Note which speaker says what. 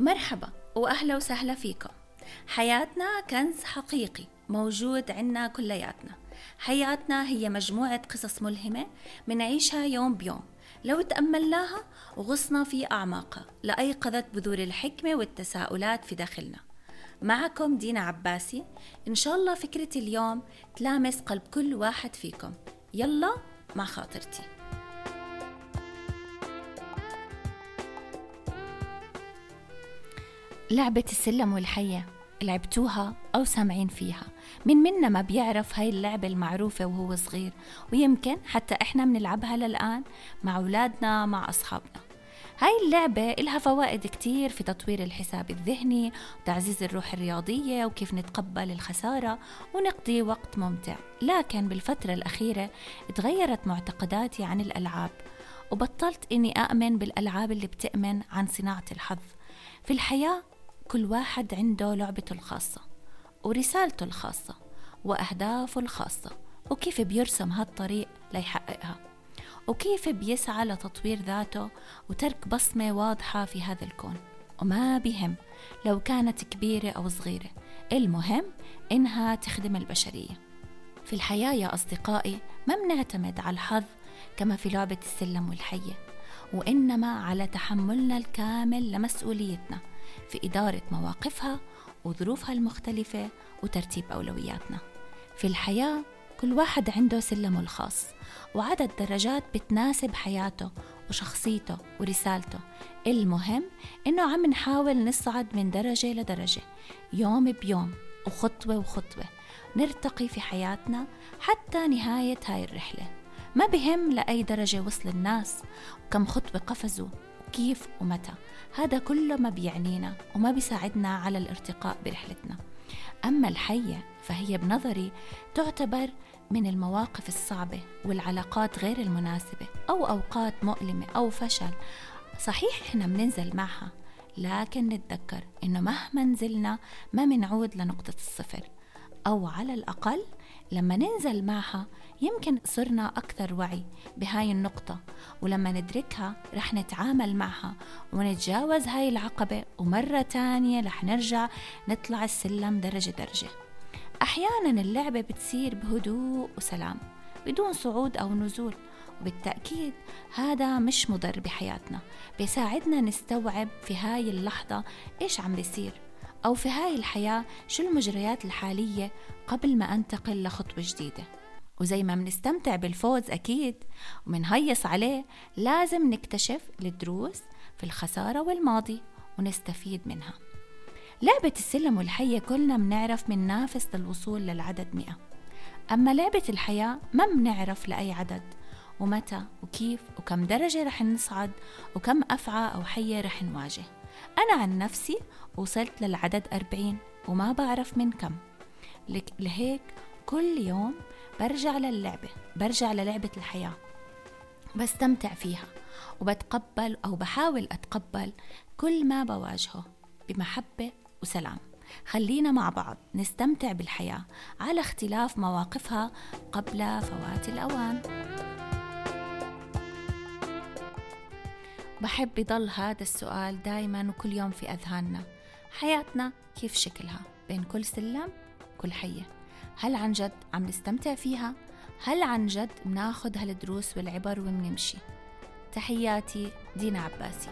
Speaker 1: مرحبا وأهلا وسهلا فيكم. حياتنا كنز حقيقي موجود عنا كلياتنا. حياتنا هي مجموعة قصص ملهمة منعيشها يوم بيوم. لو تأملناها وغصنا في أعماقها لأيقظت بذور الحكمة والتساؤلات في داخلنا. معكم دينا عباسي. إن شاء الله فكرة اليوم تلامس قلب كل واحد فيكم. يلا مع خاطرتي. لعبة السلم والحية لعبتوها أو سامعين فيها. من منا ما بيعرف هاي اللعبة المعروفة وهو صغير ويمكن حتى إحنا بنلعبها للآن مع أولادنا مع أصحابنا. هاي اللعبة إلها فوائد كتير في تطوير الحساب الذهني وتعزيز الروح الرياضية وكيف نتقبل الخسارة ونقضي وقت ممتع. لكن بالفترة الأخيرة تغيرت معتقداتي عن الألعاب وبطلت إني أؤمن بالألعاب اللي بتأمن عن صناعة الحظ. في الحياة كل واحد عنده لعبته الخاصة ورسالته الخاصة وأهدافه الخاصة وكيف بيرسم هالطريق ليحققها وكيف بيسعى لتطوير ذاته وترك بصمة واضحة في هذا الكون. وما بهم لو كانت كبيرة أو صغيرة المهم إنها تخدم البشرية. في الحياة يا أصدقائي ما بنعتمد على الحظ كما في لعبة السلم والحية وإنما على تحملنا الكامل لمسؤوليتنا. في إدارة مواقفها وظروفها المختلفة وترتيب أولوياتنا. في الحياة كل واحد عنده سلمه الخاص وعدد درجات بتناسب حياته وشخصيته ورسالته. المهم إنه عم نحاول نصعد من درجة لدرجة يوم بيوم وخطوة وخطوة نرتقي في حياتنا حتى نهاية هاي الرحلة. ما بهم لأي درجة وصل الناس وكم خطوة قفزوا وكيف ومتى. هذا كله ما بيعنينا وما بيساعدنا على الارتقاء برحلتنا. أما الحية فهي بنظري تعتبر من المواقف الصعبة والعلاقات غير المناسبة أو أوقات مؤلمة أو فشل. صحيح إحنا بننزل معها لكن نتذكر إنه مهما نزلنا ما منعود لنقطة الصفر أو على الأقل لما ننزل معها يمكن صرنا أكثر وعي بهاي النقطة ولما ندركها رح نتعامل معها ونتجاوز هاي العقبة ومرة تانية رح نرجع نطلع السلم درجة درجة. أحيانا اللعبة بتصير بهدوء وسلام بدون صعود أو نزول وبالتأكيد هذا مش مضر بحياتنا. بيساعدنا نستوعب في هاي اللحظة إيش عم بيصير. أو في هاي الحياة شو المجريات الحالية قبل ما أنتقل لخطوة جديدة؟ وزي ما بنستمتع بالفوز أكيد ومنهيص عليه لازم نكتشف الدروس في الخسارة والماضي ونستفيد منها. لعبة السلم والحية كلنا بنعرف مننافس للوصول للعدد مئة. أما لعبة الحياة ما بنعرف لأي عدد ومتى وكيف وكم درجة رح نصعد وكم أفعى أو حية رح نواجه. أنا عن نفسي وصلت للعدد أربعين وما بعرف من كم. لهيك كل يوم برجع للعبة برجع للعبة الحياة. بستمتع فيها وبتقبل أو بحاول أتقبل كل ما بواجهه بمحبة وسلام. خلينا مع بعض نستمتع بالحياة على اختلاف مواقفها قبل فوات الأوان. بحب يضل هذا السؤال دايما وكل يوم في أذهاننا حياتنا كيف شكلها بين كل سلم كل حية هل عن جد عم نستمتع فيها؟ هل عن جد بناخد هالدروس والعبر وبنمشي؟ تحياتي دينا عباسي